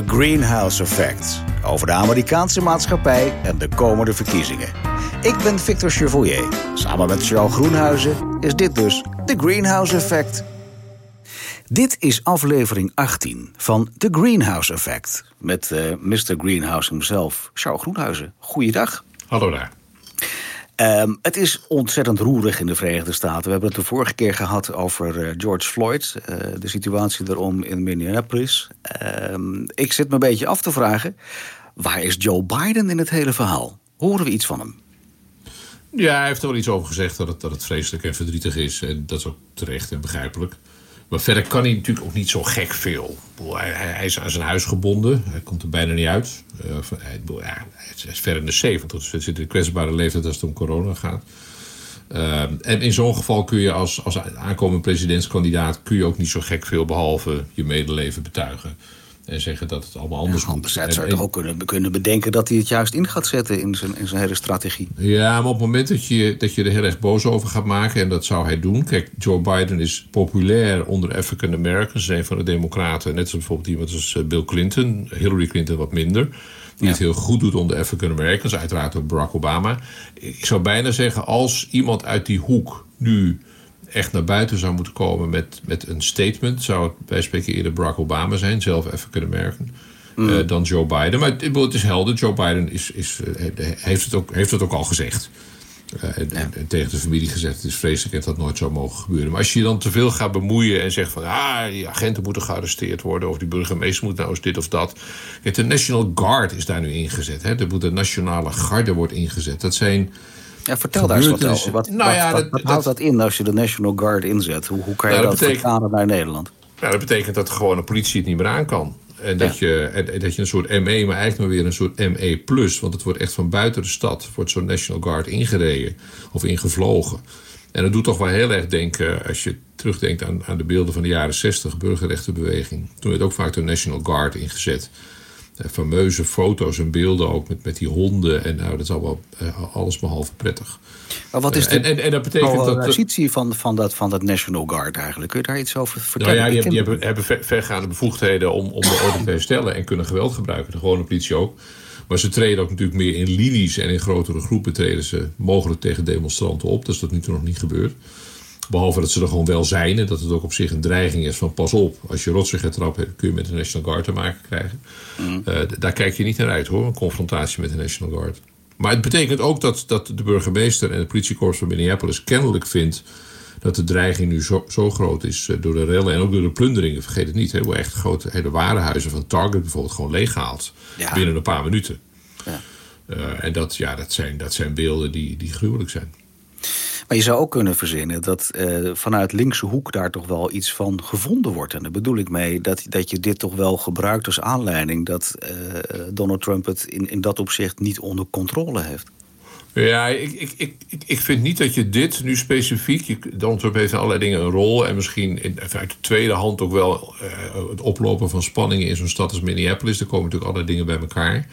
The Greenhouse Effect. Over de Amerikaanse maatschappij en de komende verkiezingen. Ik ben Victor Chevoyer. Samen met Charles Groenhuizen is dit dus The Greenhouse Effect. Dit is aflevering 18 van The Greenhouse Effect. Met uh, Mr. Greenhouse himself, Charles Groenhuizen. Goeiedag. Hallo daar. Um, het is ontzettend roerig in de Verenigde Staten. We hebben het de vorige keer gehad over uh, George Floyd, uh, de situatie daarom in Minneapolis. Um, ik zit me een beetje af te vragen, waar is Joe Biden in het hele verhaal? Horen we iets van hem? Ja, hij heeft er wel iets over gezegd dat het, dat het vreselijk en verdrietig is. En dat is ook terecht en begrijpelijk. Maar verder kan hij natuurlijk ook niet zo gek veel. Hij, is aan zijn huis gebonden. Hij komt er bijna niet uit. Hij, ja, hij, is ver in de 70. Dus zit in een kwetsbare leeftijd als het om corona gaat. Uh, en in zo'n geval kun je als, als aankomend presidentskandidaat... kun je ook niet zo gek veel behalve je medeleven betuigen en zeggen dat het allemaal anders ja, moet. zou je toch ook kunnen, kunnen bedenken dat hij het juist in gaat zetten in zijn, in zijn hele strategie. Ja, maar op het moment dat je, dat je er heel erg boos over gaat maken, en dat zou hij doen. Kijk, Joe Biden is populair onder African Americans, een van de Democraten, net zoals bijvoorbeeld iemand als eh, Bill Clinton, Hillary Clinton wat minder. Die het heel goed doet onder African Americans, uiteraard ook Barack Obama. Ik zou bijna zeggen, als iemand uit die hoek nu echt naar buiten zou moeten komen met, met een statement, zou het bij spreken eerder Barack Obama zijn, zelf African American. Mm. Uh, dan Joe Biden. Maar het, het, is helder. Joe Biden is, is, uh, heeft, het ook, heeft het ook al gezegd. Uh, en, ja. en, tegen de familie gezegd: het is vreselijk dat dat nooit zou mogen gebeuren. Maar als je je dan te veel gaat bemoeien en zegt van ah, die agenten moeten gearresteerd worden, of die burgemeester moet nou eens dit of dat. Kijk, de National Guard is daar nu ingezet. Hè? De, de nationale garde wordt ingezet. Dat zijn ja, vertel daar eens wat over. Wat, nou ja, wat, wat, houdt dat in als je de National Guard inzet? Hoe, hoe kan je nou, dat, dat vertalen naar Nederland? Nou, dat betekent dat gewoon de politie het niet meer aan kan. En dat, ja. je, en, dat je een soort ME, maar eigenlijk maar weer een soort ME plus. Want het wordt echt van buiten de stad, wordt zo'n National Guard ingereden of ingevlogen. En dat doet toch wel heel erg denken, als je terugdenkt aan, aan de beelden van de jaren 60, burgerrechtenbeweging. Toen werd ook vaak de National Guard ingezet. Eh, fameuze foto's en beelden ook met, met die honden. En nou, dat is allemaal uh, alles behalve prettig. Maar wat is de en, en, en dat betekent dat, positie van, van, dat, van dat National Guard eigenlijk? Kun je daar iets over vertellen? Nou ja, die, hebben, die hebben, hebben vergaande bevoegdheden om, om de orde te herstellen en kunnen geweld gebruiken. De gewone politie ook. Maar ze treden ook natuurlijk meer in linies en in grotere groepen treden ze mogelijk tegen demonstranten op. Dat is tot nu toe nog niet gebeurd. Behalve dat ze er gewoon wel zijn en dat het ook op zich een dreiging is van pas op. Als je rotsig gaat trappen kun je met de National Guard te maken krijgen. Mm. Uh, daar kijk je niet naar uit hoor, een confrontatie met de National Guard. Maar het betekent ook dat, dat de burgemeester en het politiekorps van Minneapolis kennelijk vindt dat de dreiging nu zo, zo groot is uh, door de rellen en ook door de plunderingen. Vergeet het niet, hè, hoe echt grote hele warenhuizen van Target bijvoorbeeld gewoon leeggehaald. Ja. Binnen een paar minuten. Ja. Uh, en dat, ja, dat, zijn, dat zijn beelden die, die gruwelijk zijn. Maar je zou ook kunnen verzinnen dat uh, vanuit linkse hoek daar toch wel iets van gevonden wordt. En daar bedoel ik mee dat, dat je dit toch wel gebruikt als aanleiding dat uh, Donald Trump het in, in dat opzicht niet onder controle heeft. Ja, ik, ik, ik, ik vind niet dat je dit nu specifiek. Donald Trump heeft in allerlei dingen een rol. En misschien in, uit de tweede hand ook wel uh, het oplopen van spanningen in zo'n stad als Minneapolis. Er komen natuurlijk allerlei dingen bij elkaar.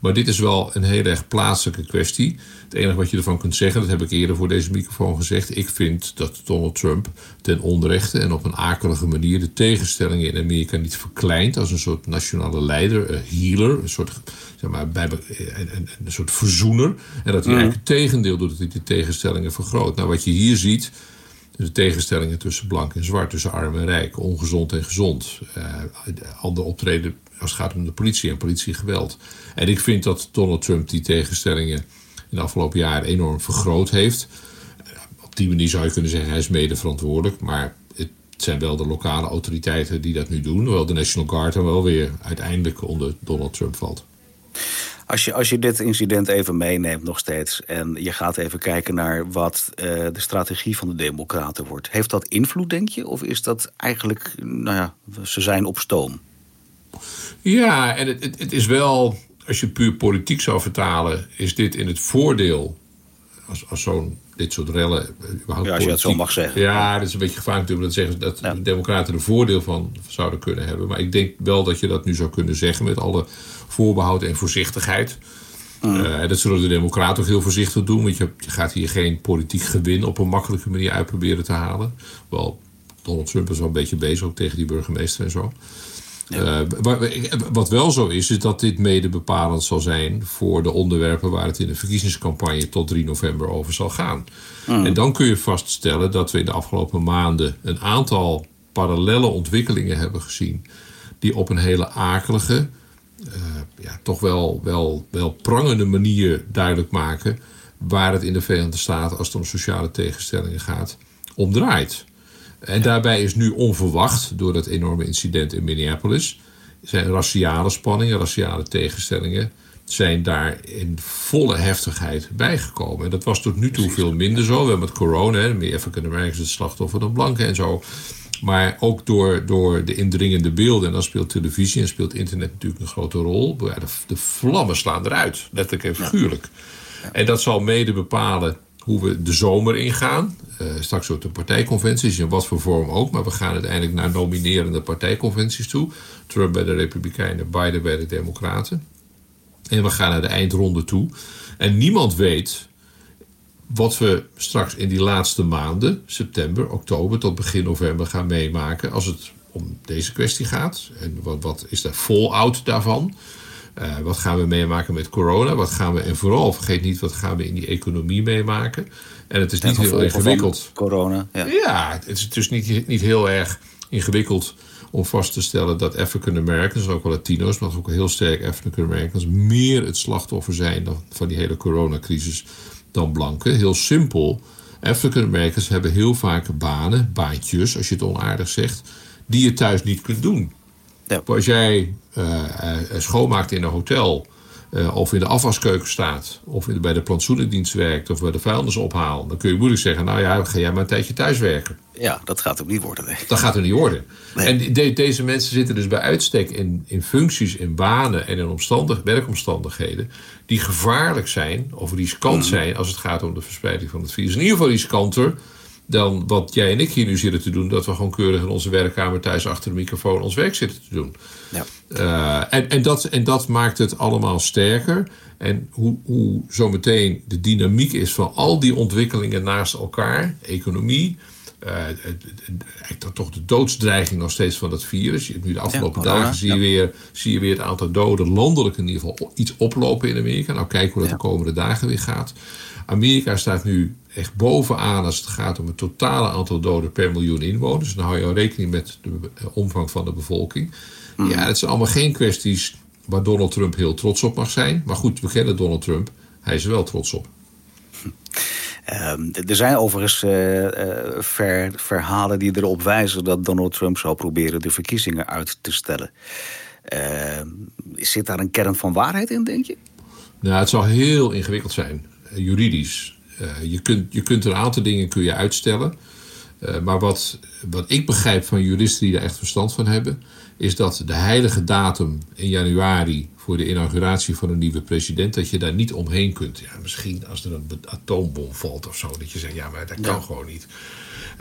Maar dit is wel een heel erg plaatselijke kwestie. Het enige wat je ervan kunt zeggen, dat heb ik eerder voor deze microfoon gezegd. Ik vind dat Donald Trump ten onrechte en op een akelige manier de tegenstellingen in Amerika niet verkleint als een soort nationale leider, een healer, een soort, zeg maar, bij, een, een, een soort verzoener. En dat hij mm. eigenlijk het tegendeel doet, dat hij de tegenstellingen vergroot. Nou, wat je hier ziet de tegenstellingen tussen blank en zwart, tussen arm en rijk, ongezond en gezond. Uh, ander optreden als het gaat om de politie en politiegeweld. En ik vind dat Donald Trump die tegenstellingen in de afgelopen jaren enorm vergroot heeft. Op die manier zou je kunnen zeggen, hij is mede verantwoordelijk. Maar het zijn wel de lokale autoriteiten die dat nu doen. Hoewel de National Guard dan wel weer uiteindelijk onder Donald Trump valt. Als je, als je dit incident even meeneemt nog steeds... en je gaat even kijken naar wat uh, de strategie van de democraten wordt... heeft dat invloed, denk je? Of is dat eigenlijk, nou ja, ze zijn op stoom? Ja, en het, het, het is wel, als je puur politiek zou vertalen... is dit in het voordeel, als, als zo'n dit soort rellen. Ja, als je dat zo mag zeggen. Ja, dat is een beetje gevaarlijk natuurlijk dat zeggen dat ja. de Democraten er voordeel van zouden kunnen hebben. Maar ik denk wel dat je dat nu zou kunnen zeggen met alle voorbehoud en voorzichtigheid. Mm. Uh, dat zullen de Democraten ook heel voorzichtig doen, want je, je, gaat hier geen politiek gewin op een makkelijke manier uitproberen te halen. Wel, Donald Trump is wel een beetje bezig ook tegen die burgemeester en zo. Eh, wat wel zo is, is dat dit mede bepalend zal zijn voor de onderwerpen waar het in de verkiezingscampagne tot 3 november over zal gaan. Hmm. En dan kun je vaststellen dat we in de afgelopen maanden een aantal parallele ontwikkelingen hebben gezien, die op een hele akelige, uh, ja, toch wel, wel, wel prangende manier duidelijk maken waar het in de Verenigde Staten, als het om sociale tegenstellingen gaat, om draait. En daarbij is nu onverwacht, door dat enorme incident in Minneapolis, zijn raciale spanningen, raciale tegenstellingen, zijn daar in volle heftigheid bijgekomen. En dat was tot nu toe veel minder zo. We hebben met corona, meer African Americans het slachtoffer dan blanken en zo. Maar ook door, door de indringende beelden, en dan speelt televisie en speelt internet natuurlijk een grote rol. De, de vlammen slaan eruit, letterlijk en figuurlijk. En dat zal mede bepalen hoe we de zomer ingaan. Uh, straks wordt de partijconventies, in wat voor vorm ook. Maar we gaan uiteindelijk naar nominerende partijconventies toe. Trump bij de Republikeinen, Biden bij de Democraten. En we gaan naar de eindronde toe. En niemand weet wat we straks in die laatste maanden, september, oktober tot begin november, gaan meemaken. Als het om deze kwestie gaat. En wat, wat is de fallout daarvan? Uh, wat gaan we meemaken met corona? Wat gaan we, en vooral vergeet niet, wat gaan we in die economie meemaken? En het is niet heel ingewikkeld. Corona. Ja, ja het is dus niet, niet heel erg ingewikkeld om vast te stellen dat African Americans, ook wel Latino's, maar ook heel sterk African Americans, meer het slachtoffer zijn dan, van die hele coronacrisis dan blanken. Heel simpel. African Americans hebben heel vaak banen, baantjes, als je het onaardig zegt, die je thuis niet kunt doen. Ja. Als jij uh, schoonmaakt in een hotel, uh, of in de afwaskeuken staat, of bij de plantsoenendienst werkt, of bij de vuilnisophaal, dan kun je moeilijk zeggen: Nou ja, ga jij maar een tijdje thuis werken. Ja, dat gaat ook niet worden. Nee. Dat gaat er niet worden. En deze mensen zitten dus bij uitstek in, in functies, in banen en in omstandig, werkomstandigheden die gevaarlijk zijn of riskant mm. zijn als het gaat om de verspreiding van het virus. In ieder geval riskanter dan wat jij en ik hier nu zitten te doen. Dat we gewoon keurig in onze werkkamer thuis achter de microfoon ons werk zitten te doen. Ja. Uh, en, en, dat, en dat maakt het allemaal sterker. En hoe, hoe zometeen de dynamiek is van al die ontwikkelingen naast elkaar, economie, uh, toch de doodsdreiging nog steeds van het virus. Je hebt nu de afgelopen dagen zie je, weer, zie je weer het aantal doden landelijk in ieder geval iets oplopen in Amerika. Nou, kijken hoe dat de komende dagen weer gaat. Amerika staat nu echt bovenaan als het gaat om het totale aantal doden per miljoen inwoners. Dan hou je rekening met de omvang van de bevolking. Hmm. Ja, het zijn allemaal geen kwesties waar Donald Trump heel trots op mag zijn. Maar goed, we kennen Donald Trump. Hij is er wel trots op. Ehm, er zijn overigens uh, ver, verhalen die erop wijzen dat Donald Trump zou proberen de verkiezingen uit te stellen. Uh, zit daar een kern van waarheid in, denk je? Nou, het zal heel ingewikkeld zijn, eh, juridisch. je, kunt, je kunt een aantal dingen kun je uitstellen. maar wat, wat ik begrijp van juristen die er echt verstand van hebben, is dat de heilige datum in januari voor de inauguratie van een nieuwe president, dat je daar niet omheen kunt. Ja, misschien als er een atoombom valt of zo, dat je zegt, ja, maar dat kan gewoon niet.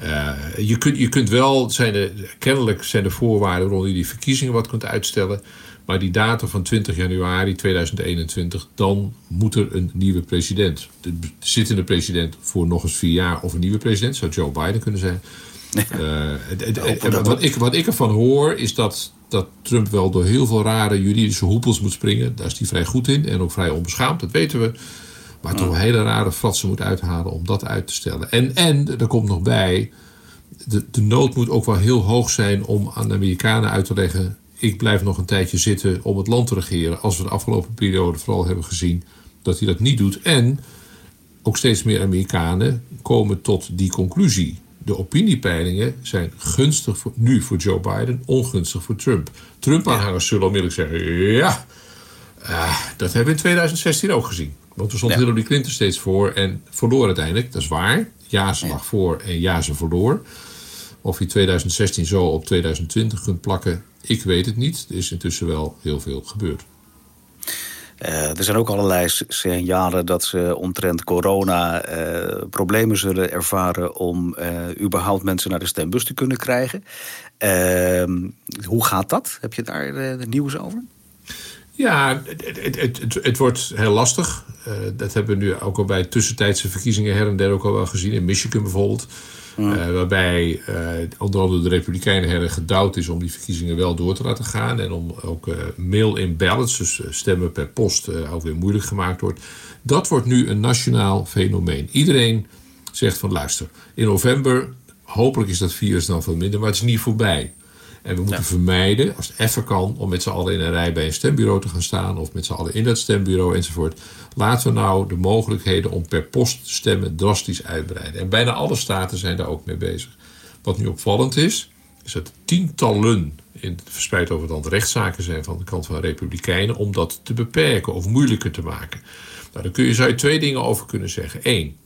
Uh, je, kunt, je kunt wel, zijn de, kennelijk zijn de voorwaarden rond je die verkiezingen wat kunt uitstellen. Maar die datum van 20 januari 2021, dan moet er een nieuwe president. De zittende president voor nog eens vier jaar of een nieuwe president, zou Joe Biden kunnen zijn. Wat, ik, wat ik ervan hoor is dat, dat Trump wel door heel veel rare juridische hoepels moet springen. Daar is hij vrij goed in en ook vrij onbeschaamd, dat weten we. Maar toch hele rare fratsen moet uithalen om dat uit te stellen. En, en er komt nog bij, de, de nood moet ook wel heel hoog zijn om aan de Amerikanen uit te leggen. Ik blijf nog een tijdje zitten om het land te regeren. Als we de afgelopen periode vooral hebben gezien dat hij dat niet doet. En ook steeds meer Amerikanen komen tot die conclusie de opiniepeilingen zijn gunstig voor, nu voor Joe Biden, ongunstig voor Trump. Trump-aanhangers zullen onmiddellijk zeggen: ja, uh, dat hebben we in 2016 ook gezien. Want er stond ja. Hillary Clinton steeds voor en verloor uiteindelijk. Dat is waar. Ja, ze lag voor en ja, ze verloor. Of je 2016 zo op 2020 kunt plakken, ik weet het niet. Er is intussen wel heel veel gebeurd. Uh, er zijn ook allerlei signalen dat ze omtrent corona uh, problemen zullen ervaren om uh, überhaupt mensen naar de stembus te kunnen krijgen. Ehm, hoe gaat dat? Heb je daar nieuws over? Ja, het, het, het, het, wordt heel lastig. dat hebben we nu ook al bij tussentijdse verkiezingen her en der ook al wel gezien. In Michigan bijvoorbeeld. Waarbij onder andere de Republikeinen hebben gedouwd is om die verkiezingen wel door te laten gaan. En om ook mail-in ballots, dus stemmen per post, ook weer moeilijk gemaakt wordt. Dat wordt nu een nationaal fenomeen. Iedereen zegt van luister, in november hopelijk is dat virus dan veel minder, maar het is niet voorbij. En we moeten vermijden, als het even kan, om met z'n allen in een rij bij een stembureau te gaan staan. Of met z'n allen in dat stembureau enzovoort. Laten we nou de mogelijkheden om per post te stemmen drastisch uitbreiden. En bijna alle staten zijn daar ook mee bezig. Wat nu opvallend is, is dat tientallen in, verspreid over het land rechtszaken zijn van de kant van Republikeinen om dat te beperken of moeilijker te maken. Nou, daar kun je, zou je twee dingen over kunnen zeggen. Eén,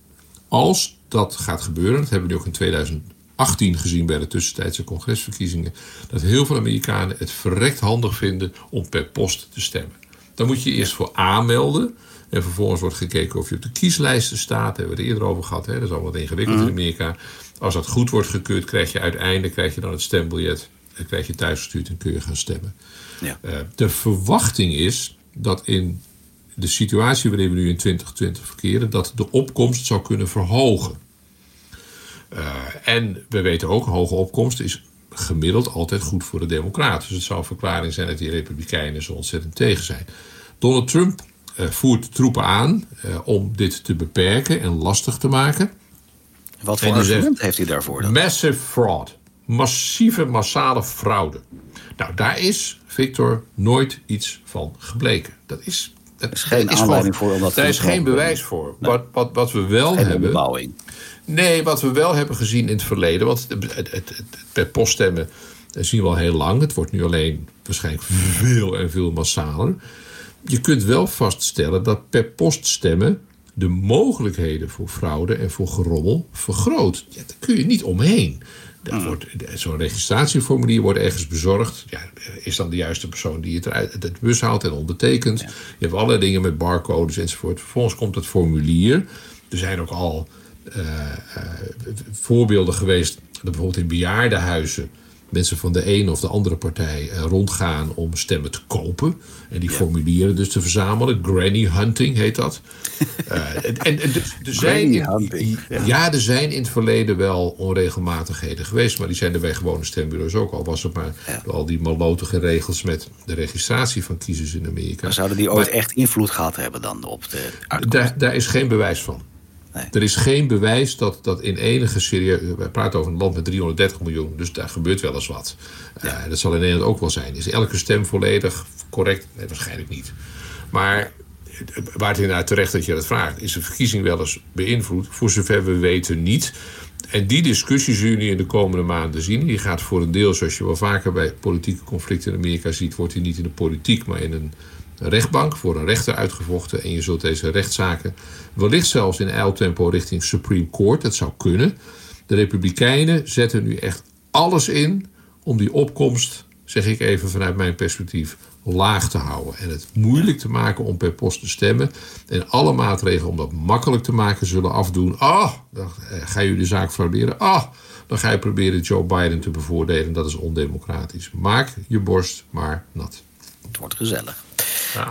als dat gaat gebeuren, dat hebben we nu ook in 2018 gezien bij de tussentijdse congresverkiezingen, dat heel veel Amerikanen het verrekt handig vinden om per post te stemmen. Dan moet je eerst voor aanmelden. En vervolgens wordt gekeken of je op de kieslijsten staat. Daar hebben we het eerder over gehad. Hè? Dat is allemaal wat ingewikkeld in mhm. Amerika. Als dat goed wordt gekeurd, krijg je uiteindelijk krijg je dan het stembiljet. Dan krijg je thuisgestuurd en kun je gaan stemmen. Ja. Uh, de verwachting is dat in de situatie waarin we nu in 2020 verkeren, dat de opkomst zou kunnen verhogen. Uh, en we weten ook, hoge opkomst is gemiddeld altijd goed voor de Democraten. Dus het zou een verklaring zijn dat die Republikeinen zo ontzettend tegen zijn. Donald Trump uh, voert troepen aan uh, om dit te beperken en lastig te maken. Wat voor argument heeft hij daarvoor? Dan? Massive fraud. Massieve, massale fraude. Nou, daar is, Victor, nooit iets van gebleken. Dat is er is geen aanleiding voor om dat is geen bewijs voor. Wat, wat, wat we wel hebben. Bebouwing. Nee, wat we wel hebben gezien in het verleden. Want het, het, het, per poststemmen zien we al heel lang. Het wordt nu alleen waarschijnlijk veel en veel massaler. Je kunt wel vaststellen dat per poststemmen de mogelijkheden voor fraude en voor gerommel vergroot. Ja, daar kun je niet omheen. Hmm. Zo'n registratieformulier wordt ergens bezorgd. Ja, is dan de juiste persoon die het uit het bus haalt en ondertekent. Je hebt allerlei dingen met barcodes enzovoort. Vervolgens komt het formulier. Er zijn ook al voorbeelden geweest. Dat bijvoorbeeld in bejaardenhuizen mensen van de een of de andere partij uh, rondgaan om stemmen te kopen. En die formulieren dus te verzamelen. Granny hunting heet dat. uh, en, en, er zijn in, ja. er zijn in het verleden wel onregelmatigheden geweest. Maar die zijn er bij gewone stembureaus ook. Al was het maar door al die malotige regels met de registratie van kiezers in Amerika. Maar zouden die ooit echt invloed gehad hebben dan op de Daar, daar is geen bewijs van. Er is geen bewijs dat, dat in enige serie. Wij praten over een land met 330 miljoen, dus daar gebeurt wel eens wat. Ja. Uh, dat zal in Nederland ook wel zijn. Is elke stem volledig correct? Nee, waarschijnlijk niet. Maar waar het inderdaad terecht dat je dat vraagt, is de verkiezing wel eens beïnvloed? Voor zover we weten niet. En die discussie zullen jullie in de komende maanden zien. Die gaat voor een deel, zoals je wel vaker bij politieke conflicten in Amerika ziet, wordt die niet in de politiek, maar in een rechtbank voor een rechter uitgevochten. En je zult deze rechtszaken wellicht zelfs in eiltempo richting Supreme Court. Dat zou kunnen. De Republikeinen zetten nu echt alles in om die opkomst, zeg ik even vanuit mijn perspectief, laag te houden. En het moeilijk te maken om per post te stemmen. En alle maatregelen om dat makkelijk te maken zullen afdoen. Ah, dan ga je de zaak frauderen. Ah, dan ga je proberen Joe Biden te bevoordelen. Dat is ondemocratisch. Maak je borst maar nat. Het wordt gezellig.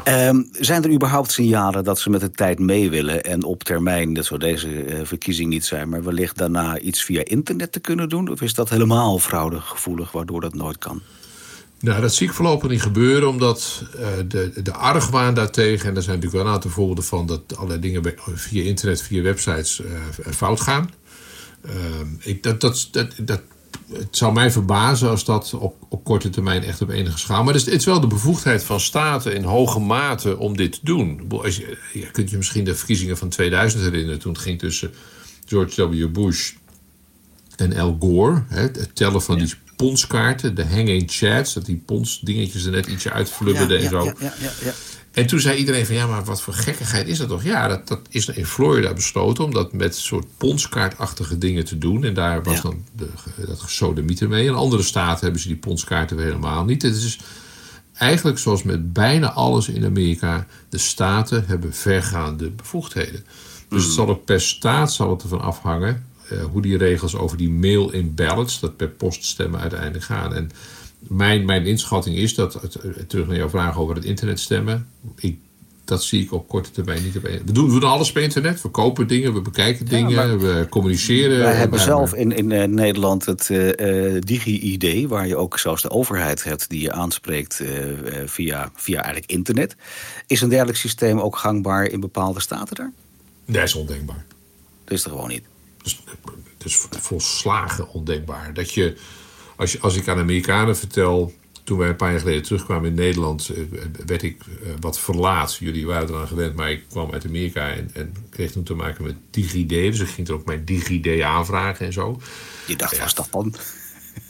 Ehm, zijn er überhaupt signalen dat ze met de tijd mee willen en op termijn, dat zou deze uh, verkiezing niet zijn, maar wellicht daarna iets via internet te kunnen doen? Of is dat helemaal fraudegevoelig, waardoor dat nooit kan? Nou, dat zie ik voorlopig niet gebeuren, omdat uh, de, de argwaan daartegen, en er zijn natuurlijk wel een aantal voorbeelden van dat allerlei dingen via internet, via websites uh, fout gaan. Ehm, ik, dat, dat, dat, dat het zou mij verbazen als dat op, op korte termijn echt op enige schaal. Maar het is, het is wel de bevoegdheid van staten in hoge mate om dit te doen. Je, je kunt je misschien de verkiezingen van 2000 herinneren. Toen het ging tussen George W. Bush en Al Gore. Hè, het tellen van die ponskaarten, de hanging chats. Dat die ponsdingetjes er net ietsje uitflubberden en zo. ja, ja, ja. En toen zei iedereen van ja, maar wat voor gekkigheid is dat toch? Ja, dat, dat is in Florida besloten om dat met soort ponskaartachtige dingen te doen. En daar was dan de, dat gesodemieter mee. In andere staten hebben ze die ponskaarten weer helemaal niet. Het is eigenlijk zoals met bijna alles in Amerika. De staten hebben vergaande bevoegdheden. Dus het mm. zal ook per staat zal het ervan afhangen uh, hoe die regels over die mail-in ballots, dat per post stemmen uiteindelijk gaan. En mijn, mijn inschatting is dat, het, terug naar jouw vraag over het internet stemmen. Ik dat zie ik op korte termijn niet. Op we, doen, we doen alles per internet. We kopen dingen, we bekijken dingen, we communiceren. Wij hebben zelf in, in uh, Nederland het uh, Digi-ID, waar je ook zelfs de overheid hebt die je aanspreekt uh, via, via eigenlijk internet. Is een dergelijk systeem ook gangbaar in bepaalde staten daar? Nee, dat is ondenkbaar. Dat is er gewoon niet. Dus, het is volslagen ondenkbaar. Dat je, als, als ik aan Amerikanen vertel toen wij een paar jaar geleden terugkwamen in Nederland, eh, werd ik eh, wat verlaat. Jullie waren eraan gewend, maar ik kwam uit Amerika en, en kreeg toen te maken met DigiD. Dus ik ging er ook mijn DigiD aanvragen en zo. Je dacht, ja. was dat dan?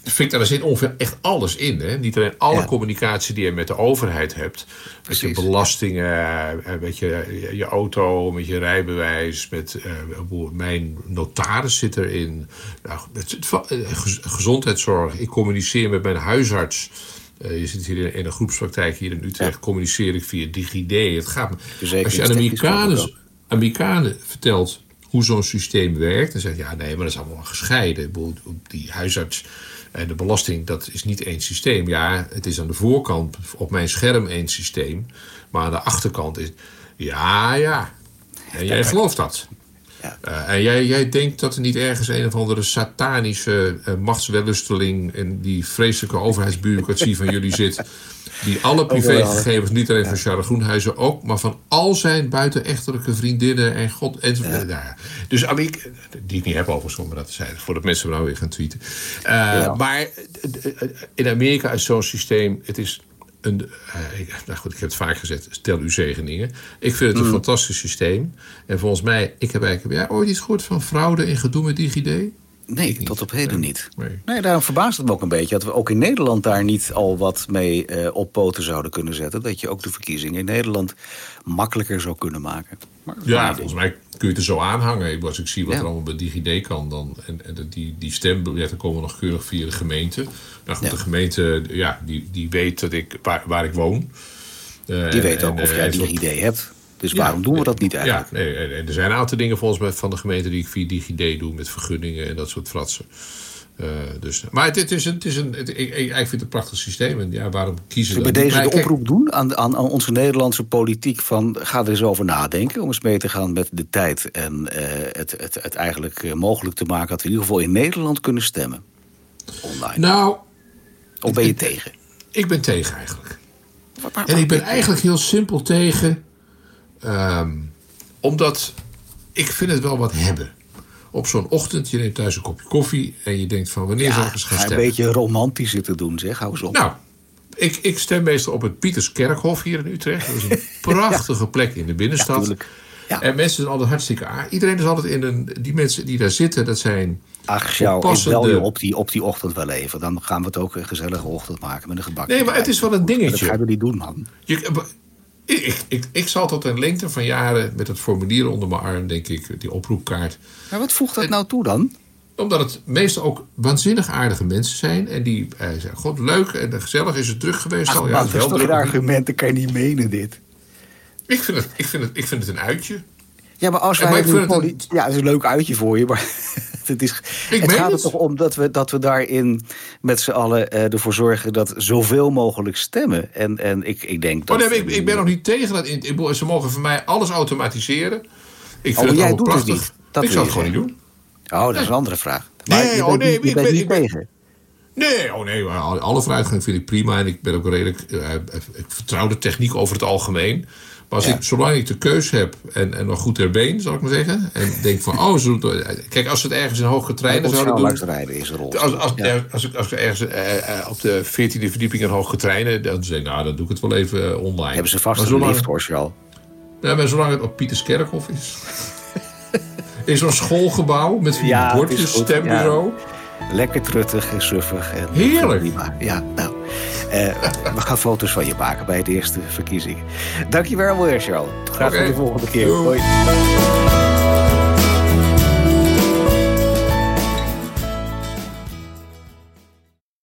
Vind daar zit ongeveer echt alles in. Hè? Niet alleen alle communicatie die je met de overheid hebt. Met je belastingen, eh, met je, je auto, met je rijbewijs. Met uh, mijn notaris zit erin. Nou, gezondheidszorg. Ik communiceer met mijn huisarts. Uh, je zit hier in een groepspraktijk hier in Utrecht. Communiceer ik via DigiD. Het gaat me. Als je aan Amerikanen, Amerikanen vertelt hoe zo'n systeem werkt. Dan zeg je, ja nee, maar dat is allemaal gescheiden. Die huisarts en de belasting, dat is niet één systeem. Ja, het is aan de voorkant op mijn scherm één systeem. Maar aan de achterkant is, ja, ja. En jij gelooft dat. Ja. Uh, en jij, jij denkt dat er niet ergens een of andere satanische uh, machtswellusteling... in die vreselijke overheidsbureaucratie van jullie zit... die alle privégegevens, niet alleen van Charles Groenhuizen ook... maar van al zijn buitenechtelijke vriendinnen en god... En, ja. nou ja. Dus ik, die ik niet heb overigens, maar dat zijn voordat mensen nou weer gaan tweeten. Uh, ja. Maar in Amerika is zo'n systeem... het is een, uh, nou goed, ik heb het vaak gezegd, stel uw zegeningen. Ik vind het een mm. fantastisch systeem. En volgens mij, ik heb eigenlijk, jij ooit iets gehoord van fraude en gedoe met DigiD? Nee, tot op heden niet. Nee. nee. daarom verbaast het me ook een beetje... dat we ook in Nederland daar niet al wat mee uh, op poten zouden kunnen zetten. Dat je ook de verkiezingen in Nederland makkelijker zou kunnen maken. Maar ja, volgens mij kun je het er zo aanhangen. Als ik zie wat ja. er allemaal bij DigiD kan... Dan, en, en die, die stembiljetten komen nog keurig via de gemeente. Nou goed, ja. de gemeente ja, die, die weet dat ik, waar, waar ik woon. Uh, die weet ook en, of jij DigiD hebt. Dus waarom doen we dat niet eigenlijk? Ja, nee, en er zijn een aantal dingen volgens mij van de gemeente die ik via DigiD doe met vergunningen en dat soort fratsen. Uh, dus, maar het, het, is een, het is een, het, ik, ik, vind het een prachtig systeem. En ja, waarom kiezen we bij deze de oproep doen aan, aan, aan, onze Nederlandse politiek van ga er eens over nadenken om eens mee te gaan met de tijd en uh, het, het, het eigenlijk uh, mogelijk te maken dat we in ieder geval in Nederland kunnen stemmen. Online. Nou. Of ben je tegen? Ik ben tegen eigenlijk. Maar, maar, en ik ben eigenlijk heel simpel tegen Um, omdat ik vind het wel wat hebben. Op zo'n ochtend, je neemt thuis een kopje koffie en je denkt van wanneer ja, zal ik eens gaan stemmen? een beetje romantisch zitten doen, zeg. Hou eens op. Nou, ik, ik stem meestal op het Pieterskerkhof hier in Utrecht. Dat is een prachtige ja. plek in de binnenstad. Ja, en mensen zijn altijd hartstikke aardig. Iedereen is altijd in een... Die mensen die daar zitten, dat zijn... Ach, jou, ik bel je op die, op die ochtend wel even. Dan gaan we het ook een gezellige ochtend maken met een gebak. Nee, maar het is wel een dingetje. Dat gaan we niet doen, man. Je, ik, ik, ik zal tot een lengte van jaren met het formulier onder mijn arm, denk ik, die oproepkaart. Maar wat voegt dat nou toe dan? Omdat het meestal ook waanzinnig aardige mensen zijn. En die eh, zeggen, god, leuk en gezellig is het druk geweest. Ach, al. Ja, dat is toch argumenten, kan je niet menen dit. Ik vind het, ik vind het, ik vind het een uitje. Ja, maar als wij... Ja, het, ja, het is een leuk uitje voor je, maar... het, is, het gaat er toch om dat we, dat we daarin met z'n allen uh, ervoor zorgen dat zoveel mogelijk stemmen. En, en ik, ik denk dat. Oh, nee, ik, ik ben nog niet tegen dat. Ze mogen voor mij alles automatiseren. Ik vind oh, jij doet prachtig. het niet. Dat ik zal het gewoon niet doen. Oh, dat is een andere vraag. Maar nee, je oh, nee, ik ben niet tegen. Nee, oh nee, alle vooruitgang vind ik prima. En ik ben ook redelijk. Uh, ik vertrouw de techniek over het algemeen. Maar als ja. ik, zolang ik de keus heb en, en nog goed ter been, zal ik maar zeggen. En denk van, oh, zo, kijk, als ze het ergens in hoge treinen zouden doen. rijden is er als, als, ja. als, ik, als ik ergens uh, uh, op de 14e verdieping in hoge treinen, dan zeg ik, nou, dan doe ik het wel even uh, online. Hebben ze vast maar een lift, hoor, Charles. Ja, maar zolang het op Pieterskerkhof is. in zo'n schoolgebouw met vier ja, bordjes, stembureau. Lekker truttig en suffig. En Heerlijk. Prima. Ja, nou. Uh, we gaan foto's van je maken bij de eerste verkiezingen. Dankjewel weer, Charles. Graag okay. tot de volgende keer. Hoi.